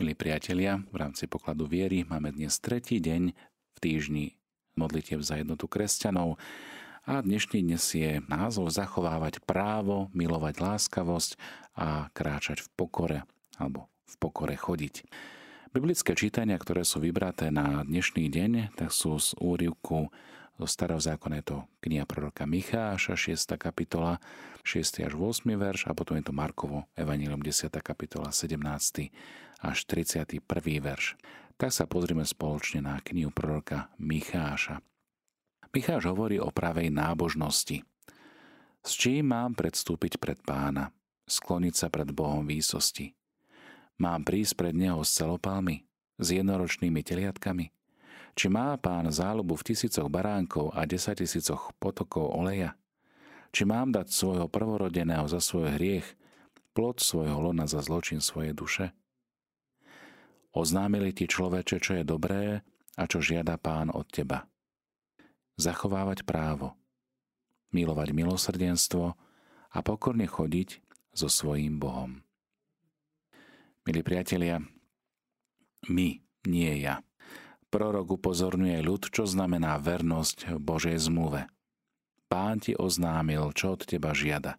Milí priatelia, v rámci pokladu viery máme dnes tretí deň v týždni modlitev za jednotu kresťanov a dnešný dnes je názov zachovávať právo, milovať láskavosť a kráčať v pokore alebo v pokore chodiť. Biblické čítania, ktoré sú vybraté na dnešný deň, tak sú z úrivku zo je to kniha proroka Micháša, 6. kapitola, 6. až 8. verš a potom je to Markovo Evangelium 10. kapitola, 17. až 31. verš. Tak sa pozrime spoločne na knihu proroka Micháša. Micháš hovorí o pravej nábožnosti. S čím mám predstúpiť pred pána? Skloniť sa pred Bohom výsosti. Mám prísť pred Neho s celopálmi? S jednoročnými teliatkami? Či má pán záľubu v tisícoch baránkov a desatisícoch potokov oleja? Či mám dať svojho prvorodeného za svoj hriech, plod svojho lona za zločin svojej duše? Oznámili ti človeče, čo je dobré a čo žiada pán od teba. Zachovávať právo, milovať milosrdenstvo a pokorne chodiť so svojím Bohom. Milí priatelia, my, nie ja. Prorok upozorňuje ľud, čo znamená vernosť Božej zmluve. Pán ti oznámil, čo od teba žiada.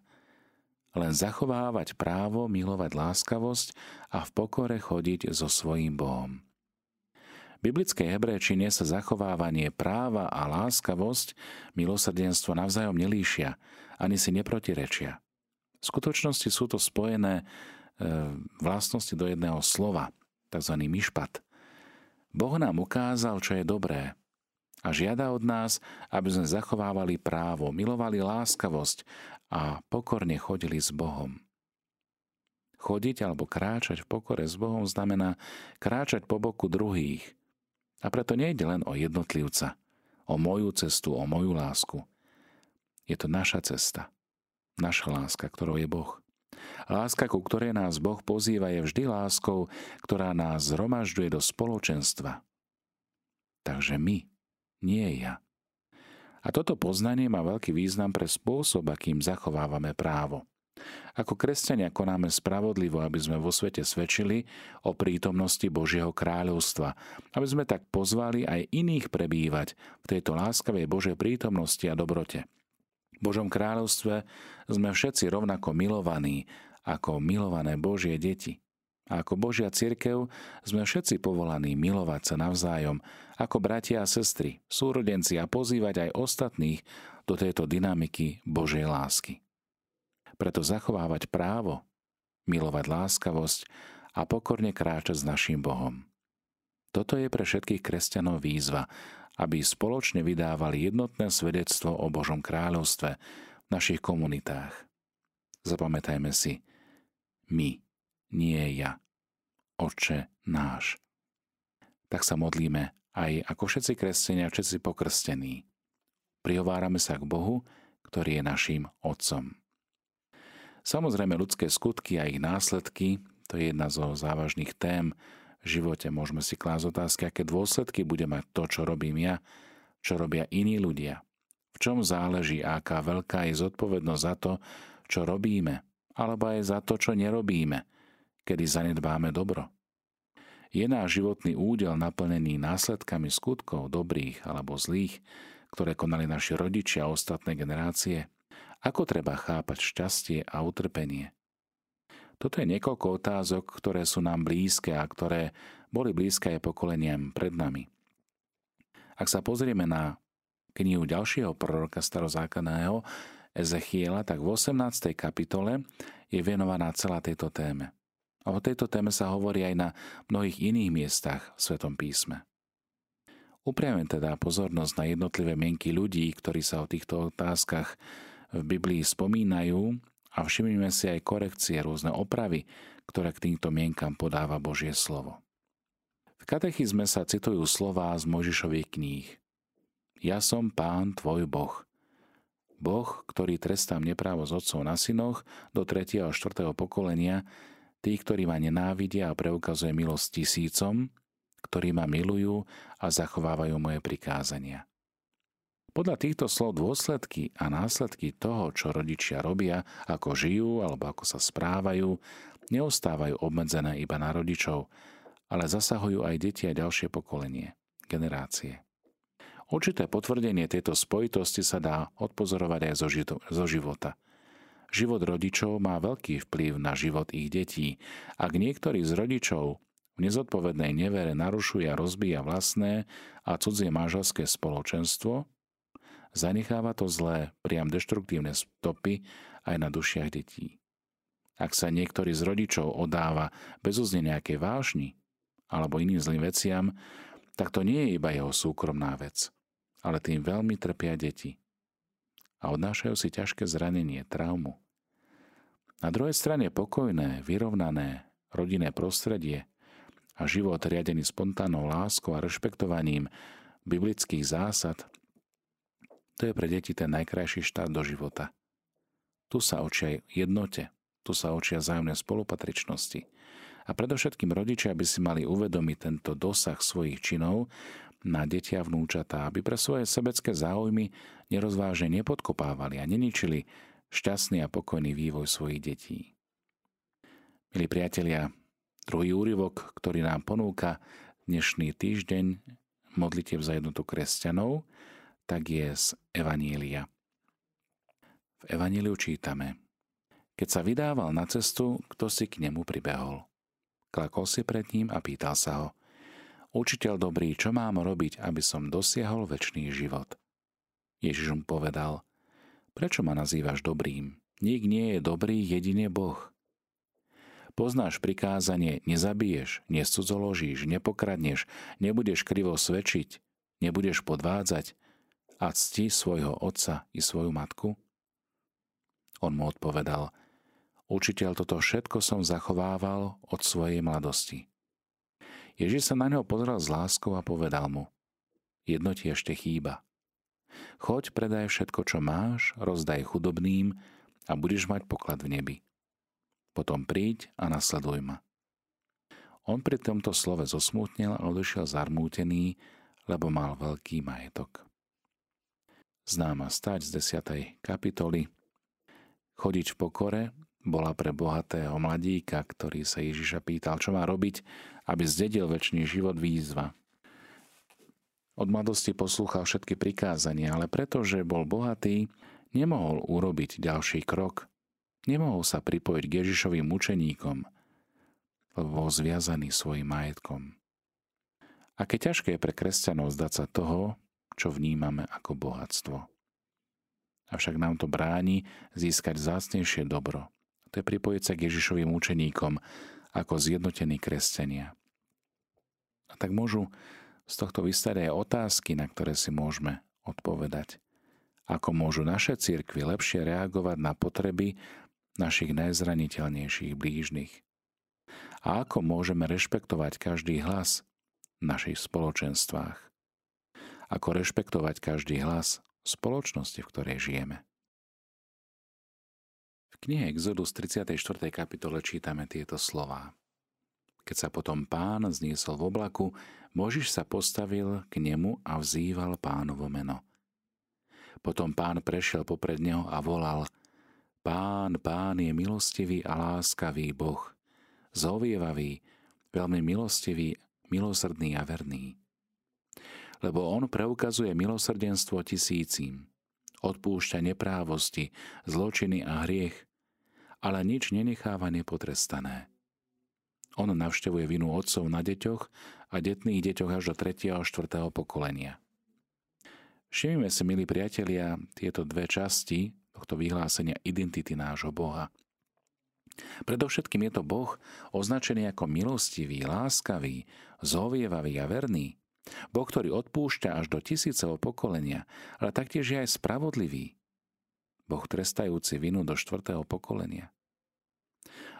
Len zachovávať právo, milovať láskavosť a v pokore chodiť so svojím Bohom. V biblickej hebrečine sa zachovávanie práva a láskavosť, milosrdenstvo navzájom nelíšia, ani si neprotirečia. V skutočnosti sú to spojené e, vlastnosti do jedného slova, tzv. myšpat – Boh nám ukázal, čo je dobré a žiada od nás, aby sme zachovávali právo, milovali láskavosť a pokorne chodili s Bohom. Chodiť alebo kráčať v pokore s Bohom znamená kráčať po boku druhých. A preto nejde len o jednotlivca, o moju cestu, o moju lásku. Je to naša cesta, naša láska, ktorou je Boh. Láska, ku ktorej nás Boh pozýva, je vždy láskou, ktorá nás zhromažďuje do spoločenstva. Takže my, nie ja. A toto poznanie má veľký význam pre spôsob, akým zachovávame právo. Ako kresťania konáme spravodlivo, aby sme vo svete svedčili o prítomnosti Božieho kráľovstva, aby sme tak pozvali aj iných prebývať v tejto láskavej Božej prítomnosti a dobrote. Božom kráľovstve sme všetci rovnako milovaní ako milované Božie deti. A ako Božia cirkev sme všetci povolaní milovať sa navzájom ako bratia a sestry, súrodenci a pozývať aj ostatných do tejto dynamiky Božej lásky. Preto zachovávať právo, milovať láskavosť a pokorne kráčať s našim Bohom. Toto je pre všetkých kresťanov výzva, aby spoločne vydávali jednotné svedectvo o Božom kráľovstve v našich komunitách. Zapamätajme si, my, nie ja, Oče náš. Tak sa modlíme aj ako všetci kresťania, všetci pokrstení. Prihovárame sa k Bohu, ktorý je našim Otcom. Samozrejme, ľudské skutky a ich následky, to je jedna zo závažných tém, v živote. Môžeme si klásť otázky, aké dôsledky bude mať to, čo robím ja, čo robia iní ľudia. V čom záleží a aká veľká je zodpovednosť za to, čo robíme, alebo aj za to, čo nerobíme, kedy zanedbáme dobro. Je náš životný údel naplnený následkami skutkov dobrých alebo zlých, ktoré konali naši rodičia a ostatné generácie? Ako treba chápať šťastie a utrpenie? Toto je niekoľko otázok, ktoré sú nám blízke a ktoré boli blízke aj pokoleniam pred nami. Ak sa pozrieme na knihu ďalšieho proroka starozákonného Ezechiela, tak v 18. kapitole je venovaná celá tejto téme. A o tejto téme sa hovorí aj na mnohých iných miestach v Svetom písme. Upriamen teda pozornosť na jednotlivé mienky ľudí, ktorí sa o týchto otázkach v Biblii spomínajú a všimnime si aj korekcie, rôzne opravy, ktoré k týmto mienkam podáva Božie slovo. V katechizme sa citujú slová z Možišových kníh. Ja som pán tvoj Boh. Boh, ktorý trestám neprávo z otcov na synoch do 3. a 4. pokolenia, tí, ktorí ma nenávidia a preukazuje milosť tisícom, ktorí ma milujú a zachovávajú moje prikázania. Podľa týchto slov dôsledky a následky toho, čo rodičia robia, ako žijú alebo ako sa správajú, neostávajú obmedzené iba na rodičov, ale zasahujú aj deti a ďalšie pokolenie, generácie. Určité potvrdenie tejto spojitosti sa dá odpozorovať aj zo života. Život rodičov má veľký vplyv na život ich detí. Ak niektorý z rodičov v nezodpovednej nevere narušuje a rozbíja vlastné a cudzie manželské spoločenstvo, zanecháva to zlé, priam deštruktívne stopy aj na dušiach detí. Ak sa niektorý z rodičov odáva bezúzne nejakej vážni alebo iným zlým veciam, tak to nie je iba jeho súkromná vec ale tým veľmi trpia deti a odnášajú si ťažké zranenie, traumu. Na druhej strane pokojné, vyrovnané rodinné prostredie a život riadený spontánnou láskou a rešpektovaním biblických zásad, to je pre deti ten najkrajší štát do života. Tu sa učia jednote, tu sa učia zájomné spolupatričnosti. A predovšetkým rodičia by si mali uvedomiť tento dosah svojich činov na deti a vnúčatá, aby pre svoje sebecké záujmy nerozvážne nepodkopávali a neničili šťastný a pokojný vývoj svojich detí. Milí priatelia, druhý úryvok, ktorý nám ponúka dnešný týždeň modlitev za jednotu kresťanov, tak je z Evanília. V Evaníliu čítame Keď sa vydával na cestu, kto si k nemu pribehol. Klakol si pred ním a pýtal sa ho – Učiteľ dobrý, čo mám robiť, aby som dosiahol väčší život? Ježiš mu povedal, prečo ma nazývaš dobrým? Nik nie je dobrý, jedine Boh. Poznáš prikázanie, nezabiješ, nescudzoložíš, nepokradneš, nebudeš krivo svedčiť, nebudeš podvádzať a cti svojho otca i svoju matku? On mu odpovedal, učiteľ, toto všetko som zachovával od svojej mladosti. Ježiš sa na neho pozrel s láskou a povedal mu, jedno ti ešte chýba. Choď, predaj všetko, čo máš, rozdaj chudobným a budeš mať poklad v nebi. Potom príď a nasleduj ma. On pri tomto slove zosmutnil a odišiel zarmútený, lebo mal veľký majetok. Známa stať z 10. kapitoly. Chodiť v pokore bola pre bohatého mladíka, ktorý sa Ježiša pýtal, čo má robiť, aby zdedil väčší život výzva. Od mladosti poslúchal všetky prikázania, ale pretože bol bohatý, nemohol urobiť ďalší krok. Nemohol sa pripojiť k Ježišovým mučeníkom, lebo bol zviazaný svojim majetkom. Aké ťažké je pre kresťanov zdať sa toho, čo vnímame ako bohatstvo. Avšak nám to bráni získať zácnejšie dobro – to je pripojiť sa k Ježišovým učeníkom ako zjednotení kresťania. A tak môžu z tohto vystať aj otázky, na ktoré si môžeme odpovedať. Ako môžu naše církvy lepšie reagovať na potreby našich najzraniteľnejších blížnych? A ako môžeme rešpektovať každý hlas v našich spoločenstvách? Ako rešpektovať každý hlas v spoločnosti, v ktorej žijeme? knihe Exodus 34. kapitole čítame tieto slová. Keď sa potom pán zniesol v oblaku, Možiš sa postavil k nemu a vzýval pánovo meno. Potom pán prešiel popred neho a volal Pán, pán je milostivý a láskavý Boh, zovievavý, veľmi milostivý, milosrdný a verný. Lebo on preukazuje milosrdenstvo tisícim, odpúšťa neprávosti, zločiny a hriech, ale nič nenecháva nepotrestané. On navštevuje vinu otcov na deťoch a detných deťoch až do 3. a 4. pokolenia. Všimnime si, milí priatelia, tieto dve časti tohto vyhlásenia identity nášho Boha. Predovšetkým je to Boh označený ako milostivý, láskavý, zovievavý a verný. Boh, ktorý odpúšťa až do tisíceho pokolenia, ale taktiež je aj spravodlivý. Boh trestajúci vinu do štvrtého pokolenia.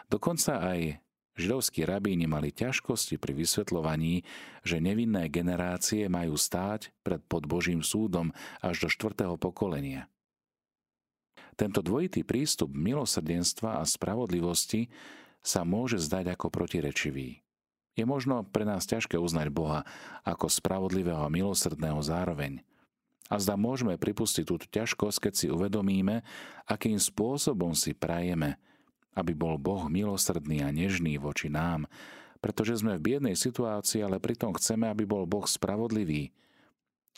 Dokonca aj židovskí rabíni mali ťažkosti pri vysvetľovaní, že nevinné generácie majú stáť pred pod Božím súdom až do štvrtého pokolenia. Tento dvojitý prístup milosrdenstva a spravodlivosti sa môže zdať ako protirečivý. Je možno pre nás ťažké uznať Boha ako spravodlivého a milosrdného zároveň – a zda môžeme pripustiť túto ťažkosť, keď si uvedomíme, akým spôsobom si prajeme, aby bol Boh milosrdný a nežný voči nám, pretože sme v biednej situácii, ale pritom chceme, aby bol Boh spravodlivý,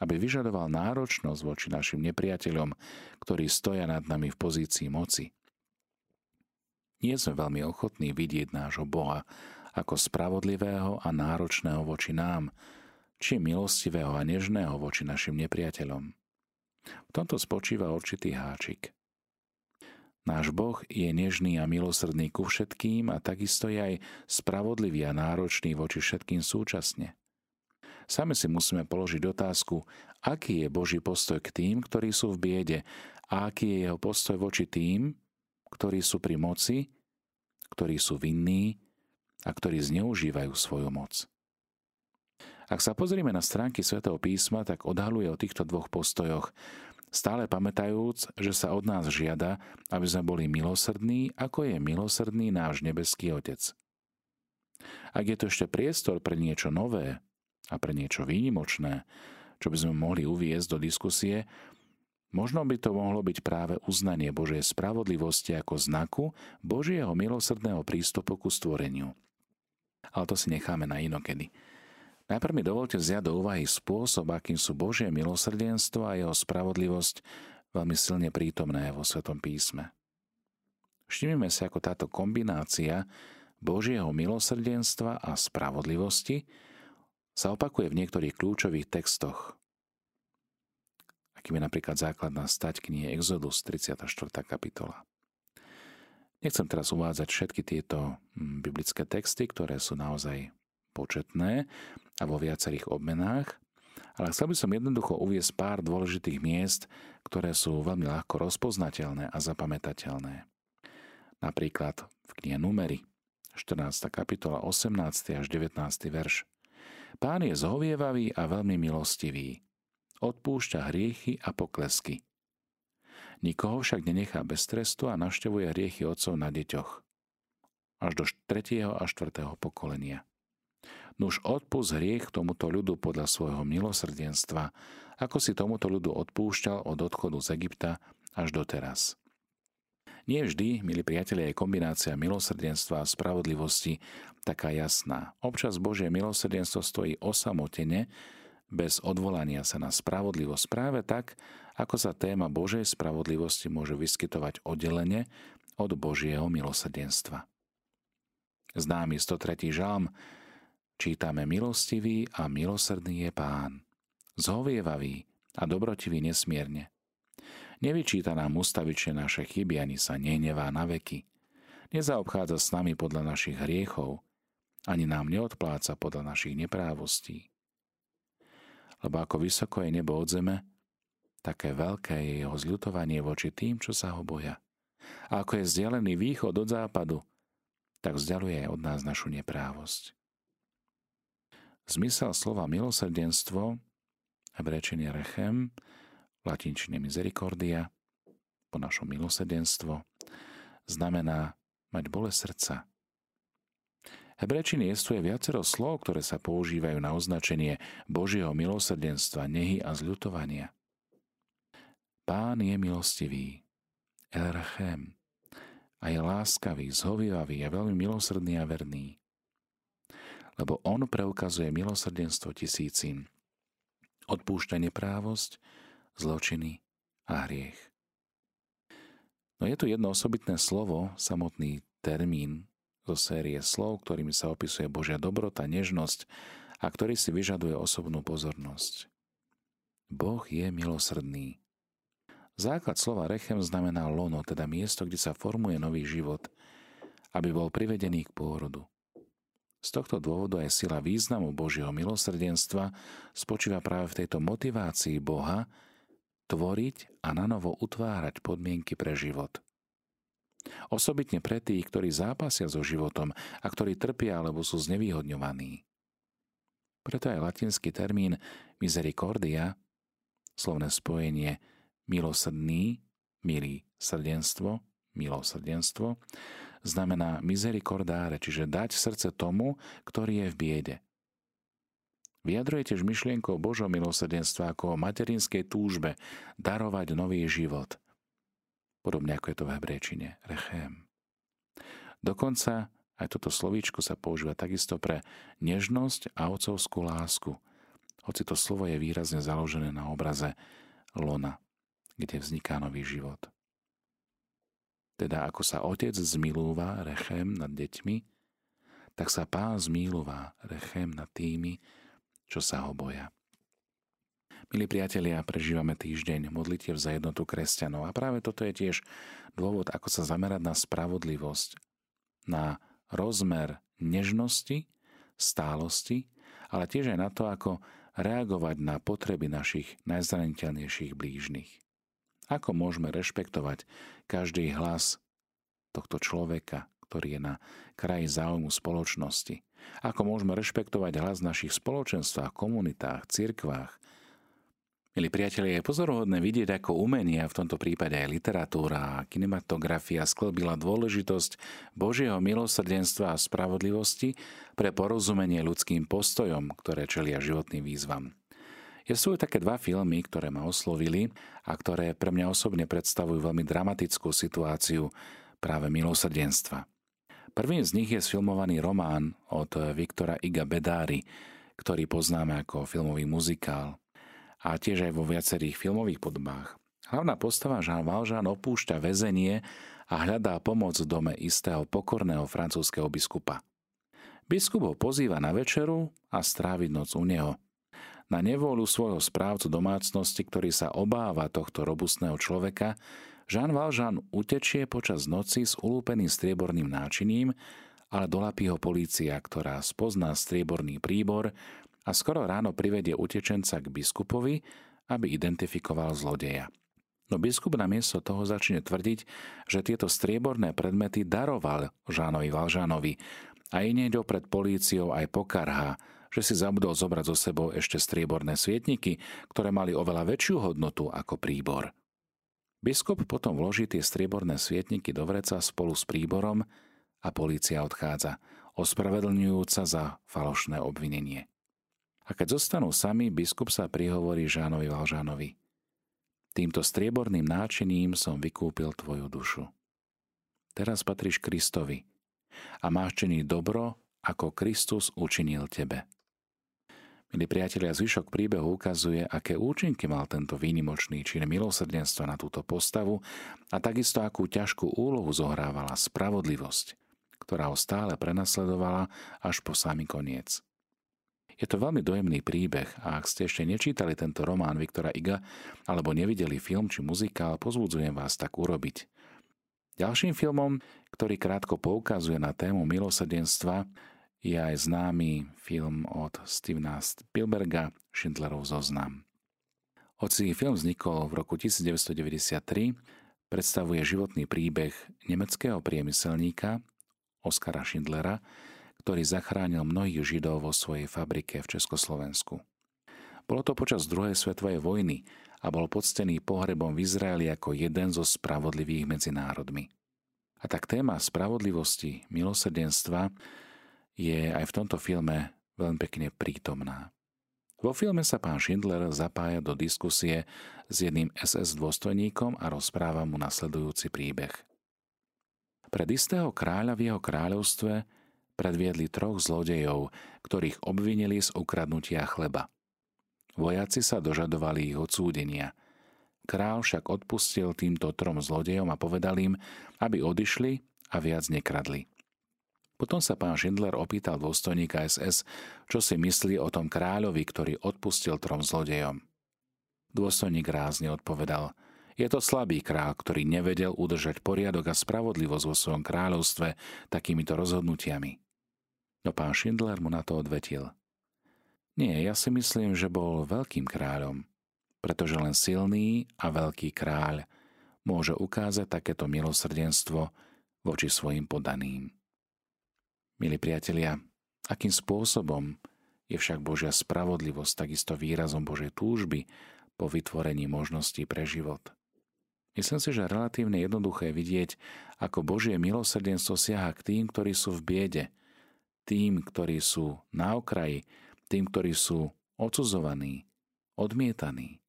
aby vyžadoval náročnosť voči našim nepriateľom, ktorí stoja nad nami v pozícii moci. Nie sme veľmi ochotní vidieť nášho Boha ako spravodlivého a náročného voči nám, či milostivého a nežného voči našim nepriateľom. V tomto spočíva určitý háčik. Náš Boh je nežný a milosrdný ku všetkým a takisto je aj spravodlivý a náročný voči všetkým súčasne. Sami si musíme položiť otázku, aký je Boží postoj k tým, ktorí sú v biede a aký je jeho postoj voči tým, ktorí sú pri moci, ktorí sú vinní a ktorí zneužívajú svoju moc. Ak sa pozrieme na stránky svätého písma, tak odhaluje o týchto dvoch postojoch stále pamätajúc, že sa od nás žiada, aby sme boli milosrdní, ako je milosrdný náš nebeský Otec. Ak je to ešte priestor pre niečo nové a pre niečo výnimočné, čo by sme mohli uviezť do diskusie, možno by to mohlo byť práve uznanie Božej spravodlivosti ako znaku Božieho milosrdného prístupu ku stvoreniu. Ale to si necháme na inokedy. Najprv mi dovolte vziať do úvahy spôsob, akým sú Božie milosrdenstvo a jeho spravodlivosť veľmi silne prítomné vo Svetom písme. Všimnime si, ako táto kombinácia Božieho milosrdenstva a spravodlivosti sa opakuje v niektorých kľúčových textoch, akým je napríklad základná stať knihy Exodus, 34. kapitola. Nechcem teraz uvádzať všetky tieto hm, biblické texty, ktoré sú naozaj početné a vo viacerých obmenách, ale chcel by som jednoducho uviesť pár dôležitých miest, ktoré sú veľmi ľahko rozpoznateľné a zapamätateľné. Napríklad v knihe Numery, 14. kapitola 18. až 19. verš. Pán je zhovievavý a veľmi milostivý. Odpúšťa hriechy a poklesky. Nikoho však nenechá bez trestu a navštevuje hriechy otcov na deťoch. Až do 3. a 4. pokolenia. Nuž odpust hriech tomuto ľudu podľa svojho milosrdenstva, ako si tomuto ľudu odpúšťal od odchodu z Egypta až doteraz. Nie vždy, milí priatelia, je kombinácia milosrdenstva a spravodlivosti taká jasná. Občas Božie milosrdenstvo stojí osamotene, bez odvolania sa na spravodlivosť práve tak, ako sa téma Božej spravodlivosti môže vyskytovať oddelenie od Božieho milosrdenstva. Známy 103. žalm čítame milostivý a milosrdný je pán, zhovievavý a dobrotivý nesmierne. Nevyčíta nám ustavične naše chyby ani sa nehnevá na veky. Nezaobchádza s nami podľa našich hriechov, ani nám neodpláca podľa našich neprávostí. Lebo ako vysoko je nebo od zeme, také veľké je jeho zľutovanie voči tým, čo sa ho boja. A ako je vzdialený východ od západu, tak vzdialuje aj od nás našu neprávosť. Zmysel slova milosrdenstvo, hebrečine rechem, latinčine misericordia, po našom milosrdenstvo, znamená mať bole srdca. Hebrečine je viacero slov, ktoré sa používajú na označenie Božieho milosrdenstva, nehy a zľutovania. Pán je milostivý, El Rachem, a je láskavý, zhovivavý a veľmi milosrdný a verný lebo on preukazuje milosrdenstvo tisícim. Odpúšťa neprávosť, zločiny a hriech. No je tu jedno osobitné slovo, samotný termín zo série slov, ktorými sa opisuje Božia dobrota, nežnosť a ktorý si vyžaduje osobnú pozornosť. Boh je milosrdný. Základ slova rechem znamená lono, teda miesto, kde sa formuje nový život, aby bol privedený k pôrodu. Z tohto dôvodu aj sila významu Božieho milosrdenstva spočíva práve v tejto motivácii Boha tvoriť a nanovo utvárať podmienky pre život. Osobitne pre tých, ktorí zápasia so životom a ktorí trpia alebo sú znevýhodňovaní. Preto aj latinský termín misericordia, slovné spojenie milosrdný, milý srdenstvo, milosrdenstvo, znamená misericordáre, čiže dať srdce tomu, ktorý je v biede. Vyjadruje tiež myšlienkou Božo milosrdenstva ako o materinskej túžbe darovať nový život. Podobne ako je to v hebrečine. Rechem. Dokonca Aj toto slovíčko sa používa takisto pre nežnosť a otcovskú lásku. Hoci to slovo je výrazne založené na obraze lona, kde vzniká nový život. Teda ako sa otec zmilúva rechem nad deťmi, tak sa pán zmilúva rechem nad tými, čo sa ho boja. Milí priatelia, prežívame týždeň modlitiev za jednotu kresťanov a práve toto je tiež dôvod, ako sa zamerať na spravodlivosť, na rozmer nežnosti, stálosti, ale tiež aj na to, ako reagovať na potreby našich najzraniteľnejších blížnych. Ako môžeme rešpektovať každý hlas tohto človeka, ktorý je na kraji záujmu spoločnosti. Ako môžeme rešpektovať hlas našich spoločenstvách, komunitách, cirkvách, Milí priatelia, je pozoruhodné vidieť, ako umenie, a v tomto prípade aj literatúra a kinematografia sklbila dôležitosť Božieho milosrdenstva a spravodlivosti pre porozumenie ľudským postojom, ktoré čelia životným výzvam. Je sú také dva filmy, ktoré ma oslovili a ktoré pre mňa osobne predstavujú veľmi dramatickú situáciu práve milosrdenstva. Prvým z nich je sfilmovaný román od Viktora Iga Bedári, ktorý poznáme ako filmový muzikál a tiež aj vo viacerých filmových podobách. Hlavná postava Jean Valjean opúšťa väzenie a hľadá pomoc v dome istého pokorného francúzského biskupa. Biskup ho pozýva na večeru a stráviť noc u neho. Na nevôľu svojho správcu domácnosti, ktorý sa obáva tohto robustného človeka, Jean Valjean utečie počas noci s ulúpeným strieborným náčiním, ale dolapí ho polícia, ktorá spozná strieborný príbor a skoro ráno privedie utečenca k biskupovi, aby identifikoval zlodeja. No biskup namiesto toho začne tvrdiť, že tieto strieborné predmety daroval Žánovi Valžánovi a hneď pred políciou aj pokarhá, že si zabudol zobrať zo sebou ešte strieborné svietniky, ktoré mali oveľa väčšiu hodnotu ako príbor. Biskup potom vloží tie strieborné svietniky do vreca spolu s príborom a polícia odchádza, ospravedlňujúca za falošné obvinenie. A keď zostanú sami, biskup sa prihovorí Žánovi Valžánovi. Týmto strieborným náčiním som vykúpil tvoju dušu. Teraz patríš Kristovi a máš činiť dobro, ako Kristus učinil tebe. Milí priatelia, zvyšok príbehu ukazuje, aké účinky mal tento výnimočný čin milosrdenstva na túto postavu a takisto akú ťažkú úlohu zohrávala spravodlivosť, ktorá ho stále prenasledovala až po samý koniec. Je to veľmi dojemný príbeh a ak ste ešte nečítali tento román Viktora Iga alebo nevideli film či muzikál, pozbudzujem vás tak urobiť. Ďalším filmom, ktorý krátko poukazuje na tému milosrdenstva, je aj známy film od Stevena Spielberga Schindlerov zoznam. Hoci film vznikol v roku 1993, predstavuje životný príbeh nemeckého priemyselníka Oskara Schindlera, ktorý zachránil mnohých Židov vo svojej fabrike v Československu. Bolo to počas druhej svetovej vojny a bol poctený pohrebom v Izraeli ako jeden zo spravodlivých medzi národmi. A tak téma spravodlivosti, milosrdenstva je aj v tomto filme veľmi pekne prítomná. Vo filme sa pán Schindler zapája do diskusie s jedným SS dôstojníkom a rozpráva mu nasledujúci príbeh. Pred istého kráľa v jeho kráľovstve predviedli troch zlodejov, ktorých obvinili z ukradnutia chleba. Vojaci sa dožadovali ich odsúdenia. Král však odpustil týmto trom zlodejom a povedal im, aby odišli a viac nekradli. Potom sa pán Schindler opýtal dôstojníka SS, čo si myslí o tom kráľovi, ktorý odpustil trom zlodejom. Dôstojník rázne odpovedal – je to slabý král, ktorý nevedel udržať poriadok a spravodlivosť vo svojom kráľovstve takýmito rozhodnutiami. No pán Schindler mu na to odvetil. Nie, ja si myslím, že bol veľkým kráľom, pretože len silný a veľký kráľ môže ukázať takéto milosrdenstvo voči svojim podaným. Milí priatelia, akým spôsobom je však Božia spravodlivosť takisto výrazom Božej túžby po vytvorení možností pre život. Myslím si, že relatívne jednoduché vidieť, ako Božie milosrdenstvo siaha k tým, ktorí sú v biede, tým, ktorí sú na okraji, tým, ktorí sú odsudzovaní, odmietaní,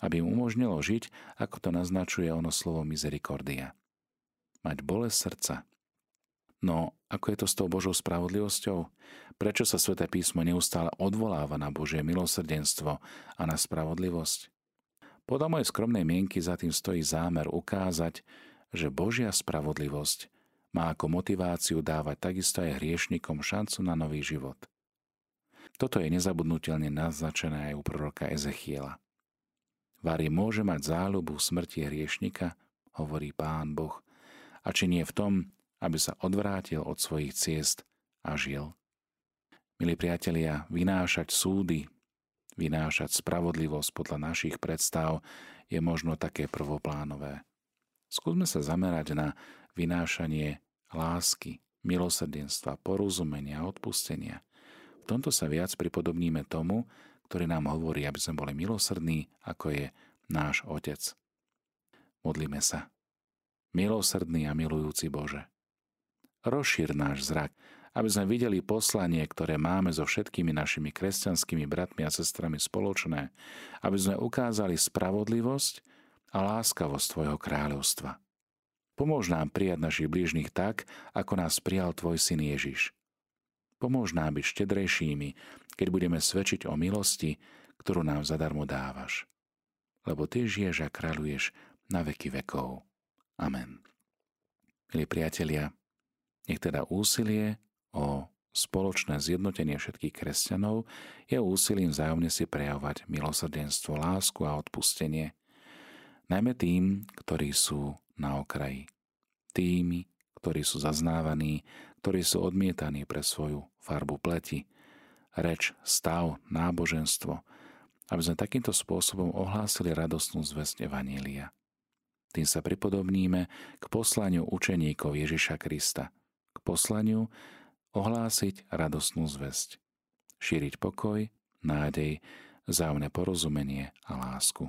aby im umožnilo žiť, ako to naznačuje ono slovo misericordia. Mať bolesť srdca No, ako je to s tou Božou spravodlivosťou? Prečo sa Sveté písmo neustále odvoláva na Božie milosrdenstvo a na spravodlivosť? Podľa mojej skromnej mienky za tým stojí zámer ukázať, že Božia spravodlivosť má ako motiváciu dávať takisto aj hriešnikom šancu na nový život. Toto je nezabudnutelne naznačené aj u proroka Ezechiela. Vári môže mať záľubu smrti hriešnika, hovorí pán Boh, a či nie v tom, aby sa odvrátil od svojich ciest a žil. Milí priatelia, vynášať súdy, vynášať spravodlivosť podľa našich predstav je možno také prvoplánové. Skúsme sa zamerať na vynášanie lásky, milosrdenstva, porozumenia odpustenia. V tomto sa viac pripodobníme tomu, ktorý nám hovorí, aby sme boli milosrdní, ako je náš Otec. Modlíme sa. Milosrdný a milujúci Bože rozšír náš zrak, aby sme videli poslanie, ktoré máme so všetkými našimi kresťanskými bratmi a sestrami spoločné, aby sme ukázali spravodlivosť a láskavosť Tvojho kráľovstva. Pomôž nám prijať našich blížnych tak, ako nás prijal Tvoj syn Ježiš. Pomôž nám byť štedrejšími, keď budeme svedčiť o milosti, ktorú nám zadarmo dávaš. Lebo Ty žiješ a kráľuješ na veky vekov. Amen. Milí priatelia, nech teda úsilie o spoločné zjednotenie všetkých kresťanov je úsilím vzájomne si prejavovať milosrdenstvo, lásku a odpustenie, najmä tým, ktorí sú na okraji. Tými, ktorí sú zaznávaní, ktorí sú odmietaní pre svoju farbu pleti, reč, stav, náboženstvo, aby sme takýmto spôsobom ohlásili radostnú zväzť Evanília. Tým sa pripodobníme k poslaniu učeníkov Ježiša Krista – poslaniu ohlásiť radosnú zväzť, šíriť pokoj, nádej, vzájomné porozumenie a lásku.